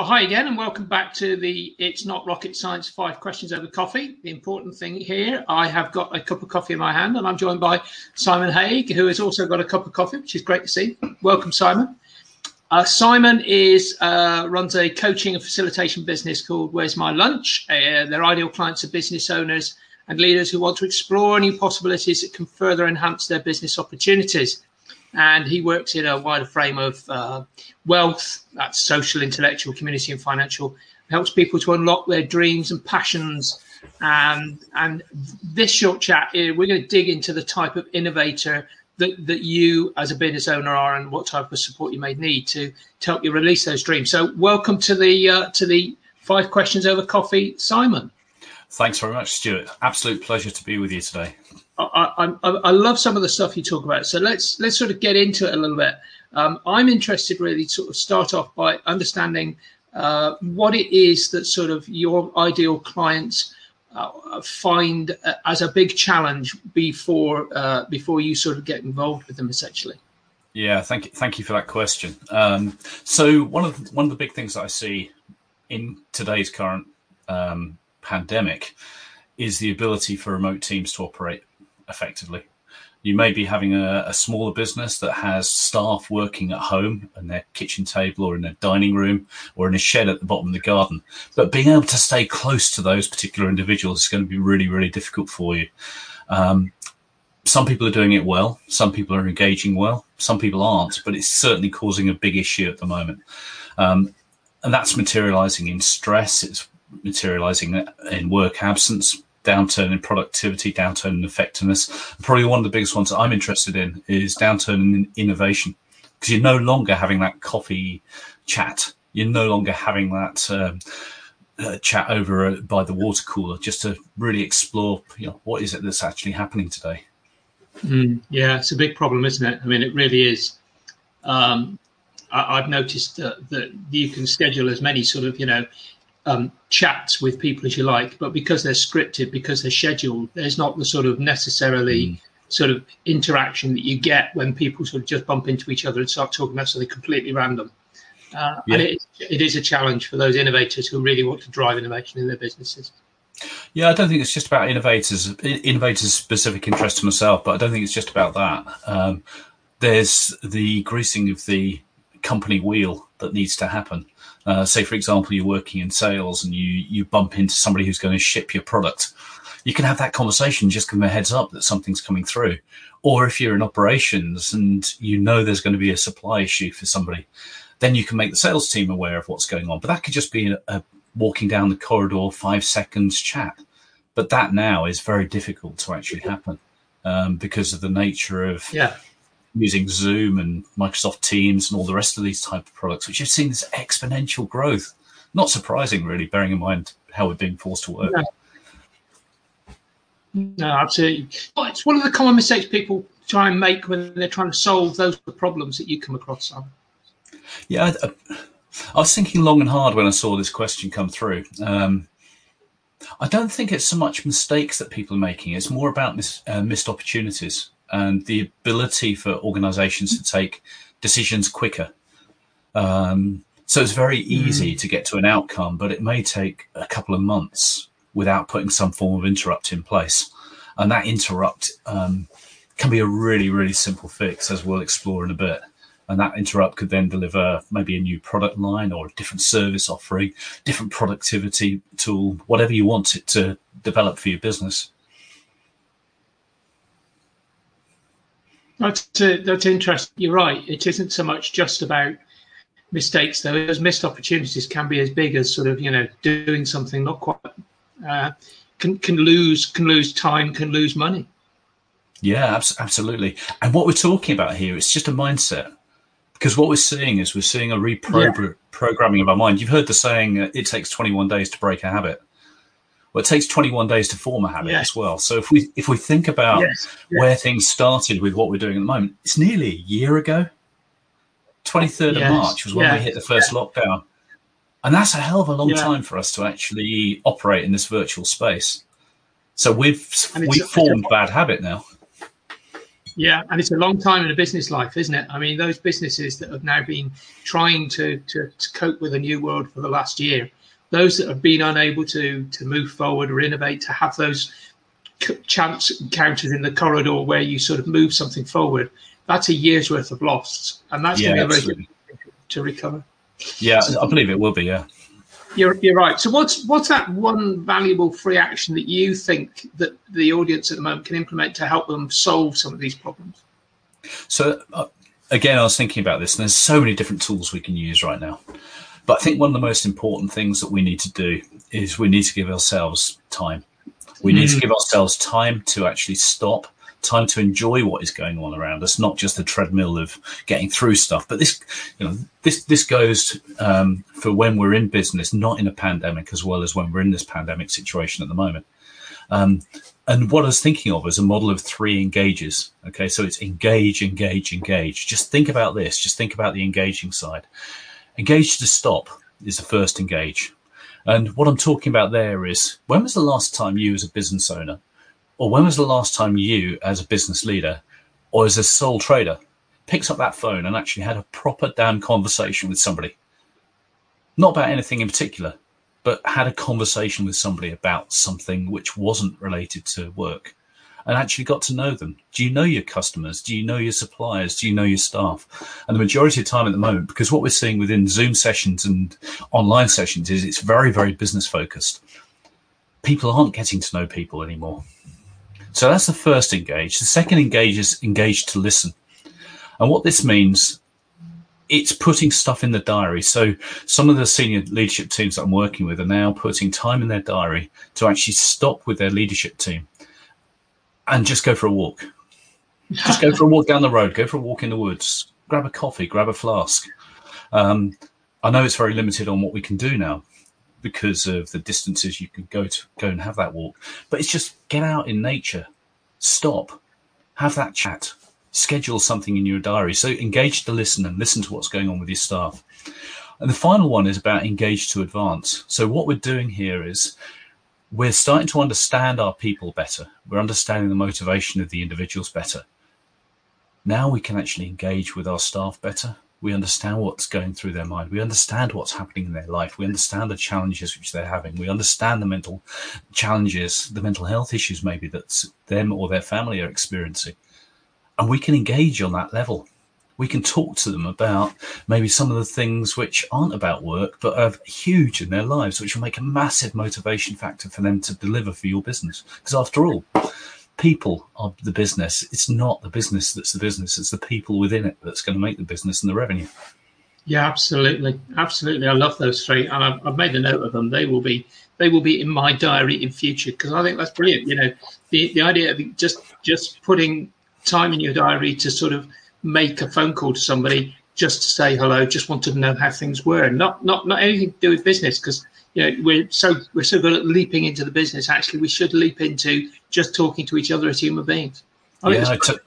hi again, and welcome back to the It's Not Rocket Science Five Questions Over Coffee. The important thing here, I have got a cup of coffee in my hand, and I'm joined by Simon Haig, who has also got a cup of coffee, which is great to see. Welcome, Simon. Uh, Simon is uh, runs a coaching and facilitation business called Where's My Lunch. Uh, their ideal clients are business owners and leaders who want to explore new possibilities that can further enhance their business opportunities and he works in a wider frame of uh, wealth that's social intellectual community and financial. Helps people to unlock their dreams and passions. And and this short chat here, we're going to dig into the type of innovator that, that you as a business owner are and what type of support you may need to, to help you release those dreams. So welcome to the uh, to the five questions over coffee simon. Thanks very much stuart. Absolute pleasure to be with you today I, I, I, love some of the stuff you talk about. So let's let's sort of get into it a little bit. Um, I'm interested really to sort of start off by understanding uh, what it is that sort of your ideal clients uh, find uh, as a big challenge before uh, before you sort of get involved with them essentially. Yeah, thank you, thank you for that question. Um, so one of the, one of the big things that I see in today's current um, pandemic is the ability for remote teams to operate effectively. You may be having a, a, smaller business that has staff working at home in their kitchen table or in their dining room or in a shed at the bottom of the garden. But being able to stay close to those particular individuals is going to be really, really difficult for you. Um, some people are doing it well, some people are engaging well, some people aren't, but it's certainly causing a big issue at the moment. Um, and that's materializing in stress, it's materializing in work absence, downturn in productivity, downturn in effectiveness. Probably one of the biggest ones I'm interested in is downturn in innovation because you're no longer having that coffee chat. You're no longer having that um, uh, chat over uh, by the water cooler just to really explore, you know, what is it that's actually happening today. Mm, yeah, it's a big problem, isn't it? I mean, it really is. Um, I, have noticed that, that you can schedule as many sort of, you know, um, chats with people as you like, but because they're scripted, because they're scheduled, there's not the sort of necessarily mm. sort of interaction that you get when people sort of just bump into each other and start talking about something completely random. Uh, yeah. And it, it is a challenge for those innovators who really want to drive innovation in their businesses. Yeah, I don't think it's just about innovators, innovators' specific interest to myself, but I don't think it's just about that. Um, there's the greasing of the company wheel that needs to happen. Uh, say, for example, you're working in sales and you you bump into somebody who's going to ship your product. You can have that conversation, just give them a heads up that something's coming through. Or if you're in operations and you know there's going to be a supply issue for somebody, then you can make the sales team aware of what's going on. But that could just be a, a walking down the corridor, five seconds chat. But that now is very difficult to actually happen um, because of the nature of yeah using Zoom and Microsoft Teams and all the rest of these type of products, which have seen this exponential growth. Not surprising, really, bearing in mind how we're being forced to work. No, no absolutely. It's one of the common mistakes people try and make when they're trying to solve those problems that you come across. Simon. Yeah, I, I, was thinking long and hard when I saw this question come through. Um, I don't think it's so much mistakes that people are making; it's more about mis, uh, missed opportunities and the ability for organizations to take decisions quicker. Um, so it's very easy mm. to get to an outcome, but it may take a couple of months without putting some form of interrupt in place. And that interrupt um, can be a really, really simple fix, as we'll explore in a bit. And that interrupt could then deliver maybe a new product line or a different service offering, different productivity tool, whatever you want it to develop for your business. That's that's interesting. You're right. It isn't so much just about mistakes, though. Those missed opportunities can be as big as sort of you know doing something not quite uh, can can lose can lose time, can lose money. Yeah, absolutely. And what we're talking about here is just a mindset. Because what we're seeing is we're seeing a reprogramming yeah. of our mind. You've heard the saying, uh, it takes 21 days to break a habit. Well, it takes 21 days to form a habit yes. as well. So if we if we think about yes. Yes. where things started with what we're doing at the moment, it's nearly a year ago. 23rd of March was when we hit the first lockdown. And that's a hell of a long time for us to actually operate in this virtual space. So we've we've formed bad habit now. Yeah, and it's a long time in a business life, isn't it? I mean, those businesses that have now been trying to, to, to cope with a new world for the last year, those that have been unable to to move forward or innovate, to have those chance encounters in the corridor where you sort of move something forward, that's a year's worth of loss, and that's yeah, going to be to recover. Yeah, I believe it will be. Yeah. You're, you're right. So what's what's that one valuable free action that you think that the audience at the moment can implement to help them solve some of these problems? So uh, again, I was thinking about this, and there's so many different tools we can use right now. But I think one of the most important things that we need to do is we need to give ourselves time. We mm. need to mm. give ourselves time to actually stop time to enjoy what is going on around us, not just the treadmill of getting through stuff. But this, you know, this this goes um, for when we're in business, not in a pandemic, as well as when we're in this pandemic situation at the moment. Um, and what I was thinking of is a model of three engages. Okay, so it's engage, engage, engage. Just think about this. Just think about the engaging side. Engage to stop is the first engage. And what I'm talking about there is when was the last time you, as a business owner, or when was the last time you, as a business leader or as a sole trader, picks up that phone and actually had a proper damn conversation with somebody? Not about anything in particular, but had a conversation with somebody about something which wasn't related to work and actually got to know them. Do you know your customers? Do you know your suppliers? Do you know your staff? And the majority of time at the moment, because what we're seeing within Zoom sessions and online sessions is it's very, very business focused. People aren't getting to know people anymore. So that's the first engage. The second engage is engage to listen. And what this means, it's putting stuff in the diary. So some of the senior leadership teams that I'm working with are now putting time in their diary to actually stop with their leadership team and just go for a walk. Just go for a walk down the road, go for a walk in the woods, grab a coffee, grab a flask. Um, I know it's very limited on what we can do now, because of the distances you can go to go and have that walk. But it's just get out in nature, stop, have that chat, schedule something in your diary. So engage to listen and listen to what's going on with your staff. And the final one is about engage to advance. So what we're doing here is we're starting to understand our people better. We're understanding the motivation of the individuals better. Now we can actually engage with our staff better. We understand what's going through their mind. We understand what's happening in their life. We understand the challenges which they're having. We understand the mental challenges, the mental health issues maybe that them or their family are experiencing. And we can engage on that level. We can talk to them about maybe some of the things which aren't about work, but are huge in their lives, which will make a massive motivation factor for them to deliver for your business. Because after all, people are the business. It's not the business that's the business. It's the people within it that's going to make the business and the revenue. Yeah, absolutely, absolutely. I love those three, and I've, I've made a note of them. They will be they will be in my diary in future because I think that's brilliant. You know, the the idea of just just putting time in your diary to sort of make a phone call to somebody just to say hello, just wanted to know how things were, not not not anything to do with business because you know we're so we're so good at leaping into the business. Actually, we should leap into just talking to each other as human beings. I yeah, I t-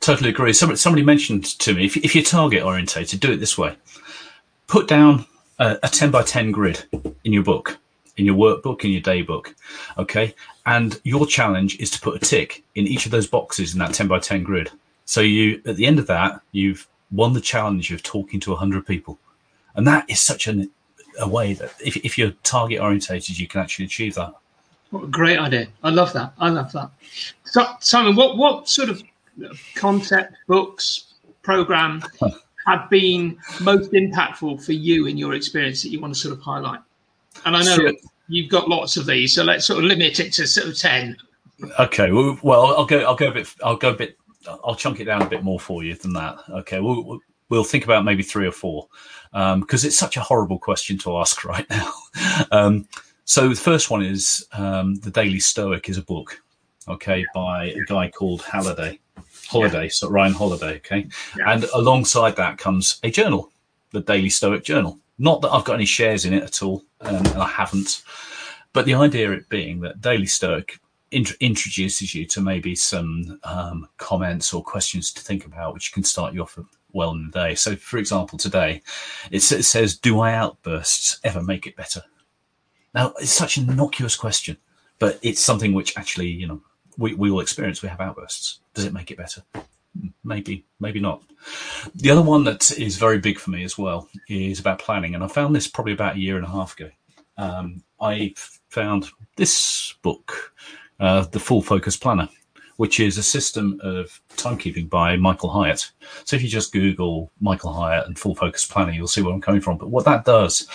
totally agree. Somebody, somebody mentioned to me if, if you're target orientated, do it this way: put down a, a ten by ten grid in your book, in your workbook, in your day book, okay, and your challenge is to put a tick in each of those boxes in that ten by ten grid. So you, at the end of that, you've won the challenge of talking to hundred people, and that is such an a way that if, if you're target orientated, you can actually achieve that. What a great idea! I love that. I love that. So, Simon, what what sort of concept, books, program have been most impactful for you in your experience that you want to sort of highlight? And I know sure. you've got lots of these, so let's sort of limit it to sort of ten. Okay. Well, well, I'll go. I'll go a bit. I'll go a bit. I'll chunk it down a bit more for you than that. Okay. We'll we'll think about maybe three or four because um, it's such a horrible question to ask right now. um, so the first one is um, the Daily Stoic is a book, okay, by a guy called Halliday, Holiday, yeah. so Ryan Holiday, okay, yeah. and alongside that comes a journal, the Daily Stoic Journal. Not that I've got any shares in it at all, um, and I haven't, but the idea it being that Daily Stoic int- introduces you to maybe some um, comments or questions to think about, which can start you off well in the day. So, for example, today it says, "Do I outbursts ever make it better?" Now, it's such an innocuous question, but it's something which actually, you know, we, we all experience. We have outbursts. Does it make it better? maybe, maybe not. The other one that is very big for me as well is about planning, and I found this probably about a year and a half ago. Um, I found this book, uh, The Full Focus Planner, which is a system of timekeeping by Michael Hyatt. So if you just Google Michael Hyatt and Full Focus Planner, you'll see where I'm coming from. But what that does,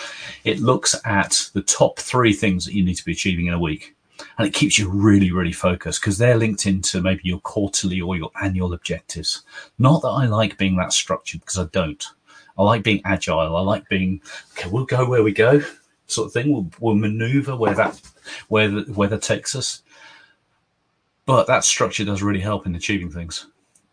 it looks at the top three things that you need to be achieving in a week. And it keeps you really, really focused because they're linked into maybe your quarterly or your annual objectives. Not that I like being that structured because I don't. I like being agile. I like being, okay, we'll go where we go sort of thing. We'll, we'll maneuver where that, where the weather takes us but that structure does really help in achieving things.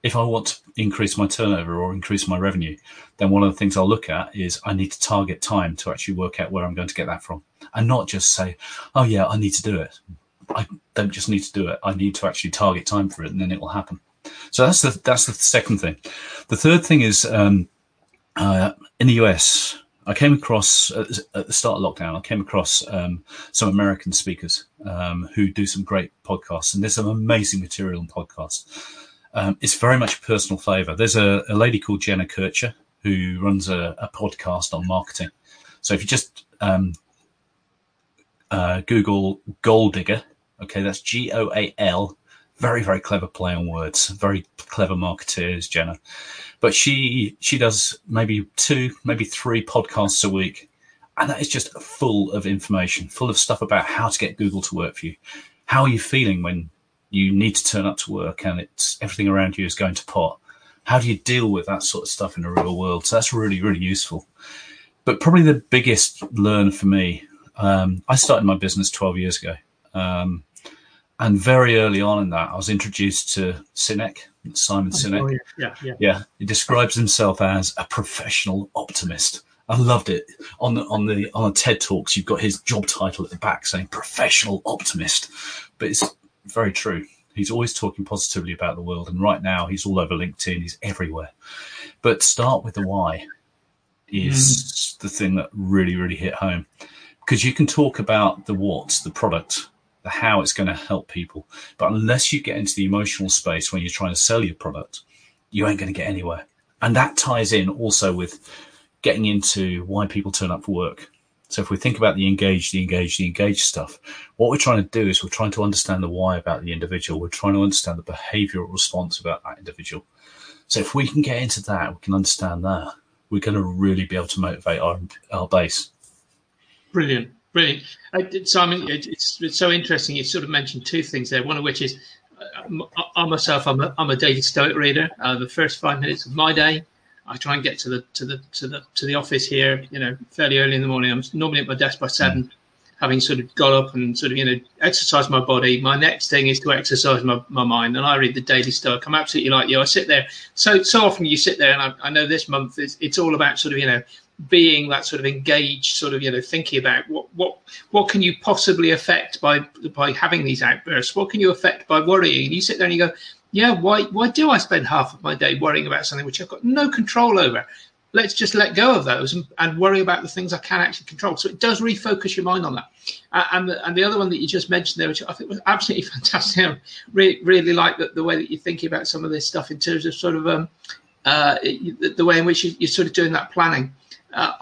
If I want to increase my turnover or increase my revenue, then one of the things I'll look at is I need to target time to actually work out where I'm going to get that from and not just say, oh, yeah, I need to do it. I don't just need to do it. I need to actually target time for it and then it will happen. So that's the, that's the second thing. The third thing is um, uh, in the US, I came across at the start of lockdown. I came across um, some American speakers um, who do some great podcasts, and there's some amazing material in podcasts. Um, it's very much personal flavour. There's a, a, lady called Jenna Kutcher who runs a, a, podcast on marketing. So if you just um, uh, Google Goal Digger, okay, that's G O A L. Very very clever play on words. Very clever marketeers, Jenna but she she does maybe two, maybe three podcasts a week, and that is just full of information, full of stuff about how to get Google to work for you. How are you feeling when you need to turn up to work and it's everything around you is going to pot? How do you deal with that sort of stuff in the real world? So that's really really useful. But probably the biggest learn for me, um, I started my business 12 years ago. Um, and very early on in that, I was introduced to Sinek, Simon oh, Sinek. Oh, yeah, yeah, yeah. He describes himself as a professional optimist. I loved it on the on the on the TED talks. You've got his job title at the back saying professional optimist, but it's very true. He's always talking positively about the world, and right now he's all over LinkedIn. He's everywhere. But start with the why is mm. the thing that really really hit home because you can talk about the what, the product, the how it's going to help people. But unless you get into the emotional space when you're trying to sell your product, you ain't going to get anywhere. And that ties in also with getting into why people turn up for work. So if we think about the engage, the engage, the engage stuff, what we're trying to do is we're trying to understand the why about the individual. We're trying to understand the behavioral response about that individual. So if we can get into that, we can understand that, we're going to really be able to motivate our, our base. Brilliant. Brilliant. Uh, Simon, it's, it's so interesting. You sort of mentioned two things there, one of which is uh, I myself, I'm a, I'm a daily Stoic reader. Uh, the first five minutes of my day, I try and get to the to the to the to the office here, you know, fairly early in the morning. I'm normally at my desk by seven, mm. having sort of got up and sort of you know exercised my body. My next thing is to exercise my, my mind, and I read the Daily Stoic. I'm absolutely like you. I sit there so so often. You sit there, and I, I know this month is it's all about sort of you know being that sort of engaged sort of you know thinking about what what what can you possibly affect by by having these outbursts? What can you affect by worrying? And you sit there and you go yeah why why do i spend half of my day worrying about something which i've got no control over? Let's just let go of those and, and worry about the things i can actually control. So it does refocus your mind on that. Uh, and the, and the other one that you just mentioned there which i think was absolutely fantastic i really really like the, the way that you're thinking about some of this stuff in terms of sort of um uh, the, the way in which you, you're sort of doing that planning uh,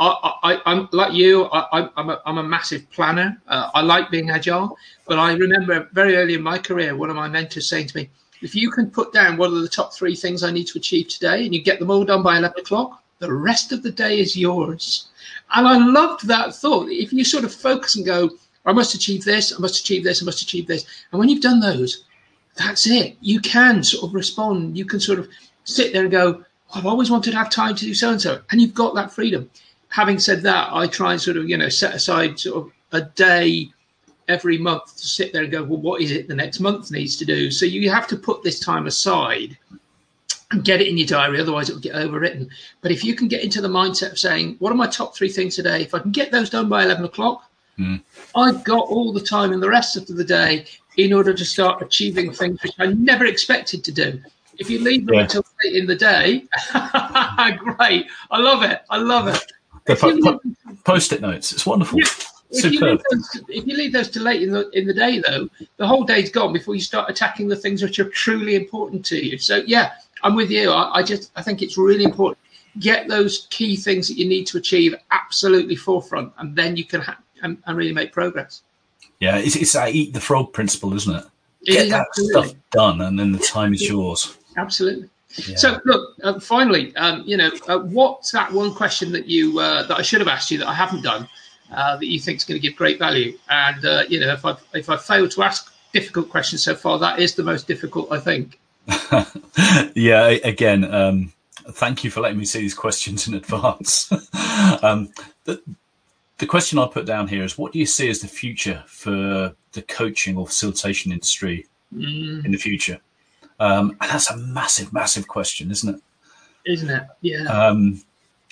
I, am like you. I, am a, I'm a massive planner. Uh, I like being agile, but I remember very early in my career, one of my mentors saying to me, "If you can put down what are the top three things I need to achieve today, and you get them all done by 11 o'clock, the rest of the day is yours." And I loved that thought. If you sort of focus and go, "I must achieve this. I must achieve this. I must achieve this," and when you've done those, that's it. You can sort of respond. You can sort of sit there and go, I've always wanted to have time to do so and so, and you've got that freedom having said that, I try and sort of, you know, set aside sort of a day every month to sit there and go, well, what is it the next month needs to do? So you have to put this time aside and get it in your diary, otherwise it will get overwritten. But if you can get into the mindset of saying, what are my top three things today? If I can get those done by 11 o'clock, mm. I've got all the time in the rest of the day in order to start achieving things which I never expected to do. If you leave them yeah. until late in the day, great. I love it. I love it po- po- post-it notes. It's wonderful. Yeah. If you, those, if you, leave those, to late in the in the day, though, the whole day's gone before you start attacking the things which are truly important to you. So, yeah, I'm with you. I, I just I think it's really important. Get those key things that you need to achieve absolutely forefront, and then you can ha- and, and really make progress. Yeah, it's, it's that eat the frog principle, isn't it? Get that absolutely. stuff done, and then the time is yours. Absolutely. Yeah. So, look, uh, finally, um, you know, uh, what's that one question that you uh, that I should have asked you that I haven't done uh, that you think is going to give great value? And uh, you know, if I if I failed to ask difficult questions so far, that is the most difficult, I think. yeah. Again, um, thank you for letting me see these questions in advance. um, the, the question I put down here is: What do you see as the future for the coaching or facilitation industry mm. in the future? Um, and that's a massive, massive question, isn't it? Isn't it? Yeah. Um,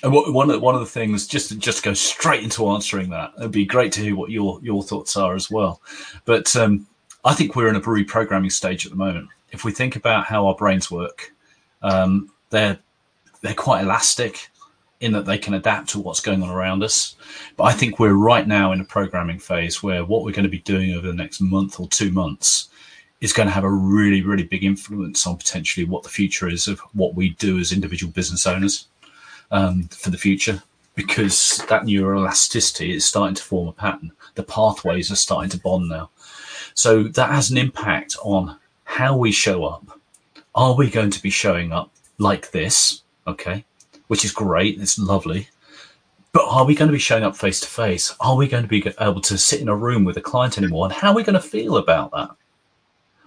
and one of one of the things, just to, just go straight into answering that, it'd be great to hear what your your thoughts are as well. But um, I think we're in a reprogramming stage at the moment. If we think about how our brains work, um, they're they're quite elastic in that they can adapt to what's going on around us. But I think we're right now in a programming phase where what we're going to be doing over the next month or two months is going to have a really, really big influence on potentially what the future is of what we do as individual business owners um, for the future. Because that neuroelasticity is starting to form a pattern. The pathways are starting to bond now. So that has an impact on how we show up. Are we going to be showing up like this? Okay, which is great. It's lovely. But are we going to be showing up face to face? Are we going to be able to sit in a room with a client anymore? And how are we going to feel about that?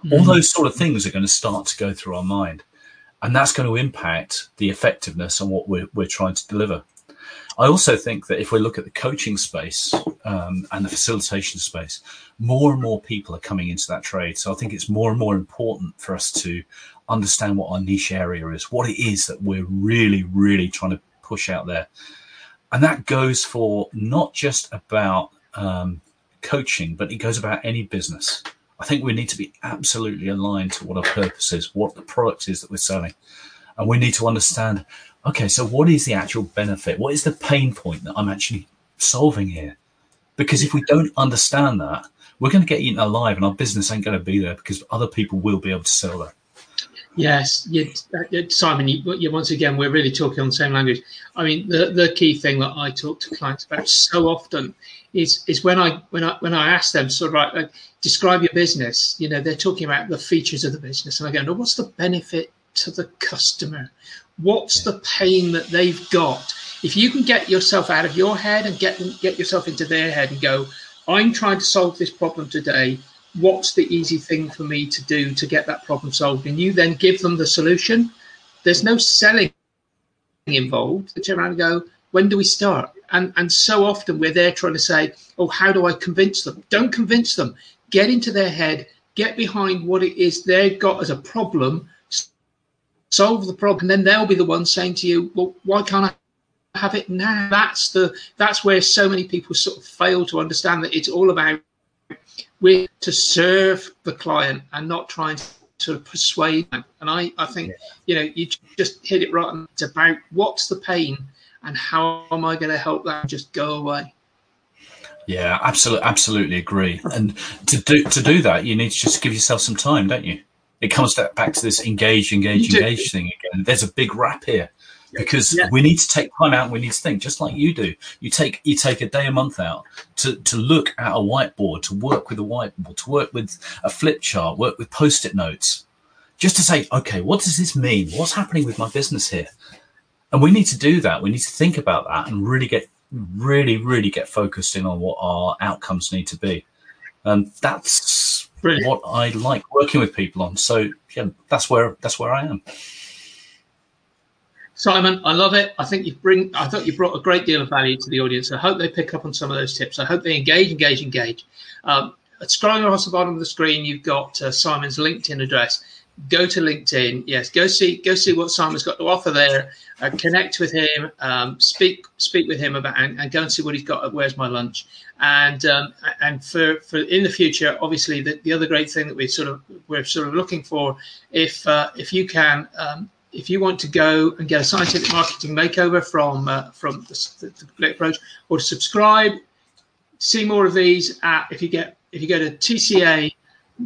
Mm. All those sort of things are going to start to go through our mind. And that's going to impact the effectiveness on what we're, we're trying to deliver. I also think that if we look at the coaching space um, and the facilitation space, more and more people are coming into that trade. So I think it's more and more important for us to understand what our niche area is, what it is that we're really, really trying to push out there. And that goes for not just about um, coaching, but it goes about any business. I think we need to be absolutely aligned to what our purpose is, what the product is that we're selling. And we need to understand okay, so what is the actual benefit? What is the pain point that I'm actually solving here? Because if we don't understand that, we're going to get eaten alive and our business ain't going to be there because other people will be able to sell that. Yes, uh, Simon. You, once again, we're really talking on the same language. I mean, the, the key thing that I talk to clients about so often is is when I when I when I ask them sort of like describe your business. You know, they're talking about the features of the business, and I go, no, what's the benefit to the customer? What's the pain that they've got? If you can get yourself out of your head and get get yourself into their head and go, I'm trying to solve this problem today what's the easy thing for me to do to get that problem solved? And you then give them the solution. There's no selling involved. They turn around and go, when do we start? And and so often we're there trying to say, oh, how do I convince them? Don't convince them. Get into their head, get behind what it is they've got as a problem, solve the problem, and then they'll be the ones saying to you, well, why can't I have it now? That's the that's where so many people sort of fail to understand that it's all about we're to serve the client and not trying to sort of persuade them. And I, I think, yeah. you know, you just hit it right. It's about what's the pain and how am I going to help that just go away. Yeah, absolutely, absolutely agree. And to do to do that, you need to just give yourself some time, don't you? It comes back to this engage, engage, engage thing again. There's a big wrap here because yeah. we need to take time out and we need to think just like you do you take you take a day a month out to to look at a whiteboard to work with a whiteboard to work with a flip chart work with post-it notes just to say okay what does this mean what's happening with my business here and we need to do that we need to think about that and really get really really get focused in on what our outcomes need to be and that's Brilliant. what i like working with people on so yeah that's where that's where i am Simon, I love it. I think you bring. I thought you brought a great deal of value to the audience. I hope they pick up on some of those tips. I hope they engage, engage, engage. Um, scrolling across the bottom of the screen, you've got uh, Simon's LinkedIn address. Go to LinkedIn. Yes, go see go see what Simon's got to offer there. Uh, connect with him. Um, speak speak with him about and, and, go and see what he's got at Where's My Lunch. And um, and for, for in the future, obviously the, the other great thing that we sort of we're sort of looking for, if uh, if you can um, if you want to go and get a scientific marketing makeover from uh, from the, the, the approach, or subscribe, see more of these at if you get if you go to TCA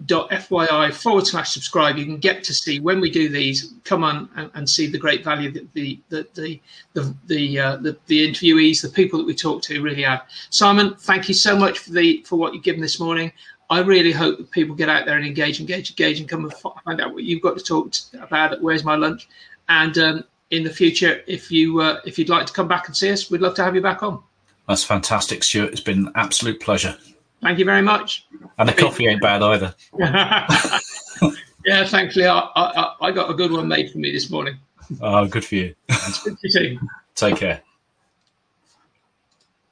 fyi forward slash subscribe you can get to see when we do these come on and, and see the great value that the the the the the, uh, the, the interviewees the people that we talk to really add simon thank you so much for the for what you've given this morning I really hope that people get out there and engage, engage, engage, and come and find out what you've got to talk about. At Where's my lunch? And um, in the future, if you uh, if you'd like to come back and see us, we'd love to have you back on. That's fantastic, Stuart. It's been an absolute pleasure. Thank you very much. And the coffee ain't bad either. yeah, thankfully, I, I, I, got a good one made for me this morning. Oh, good for you. Good to you. Take care.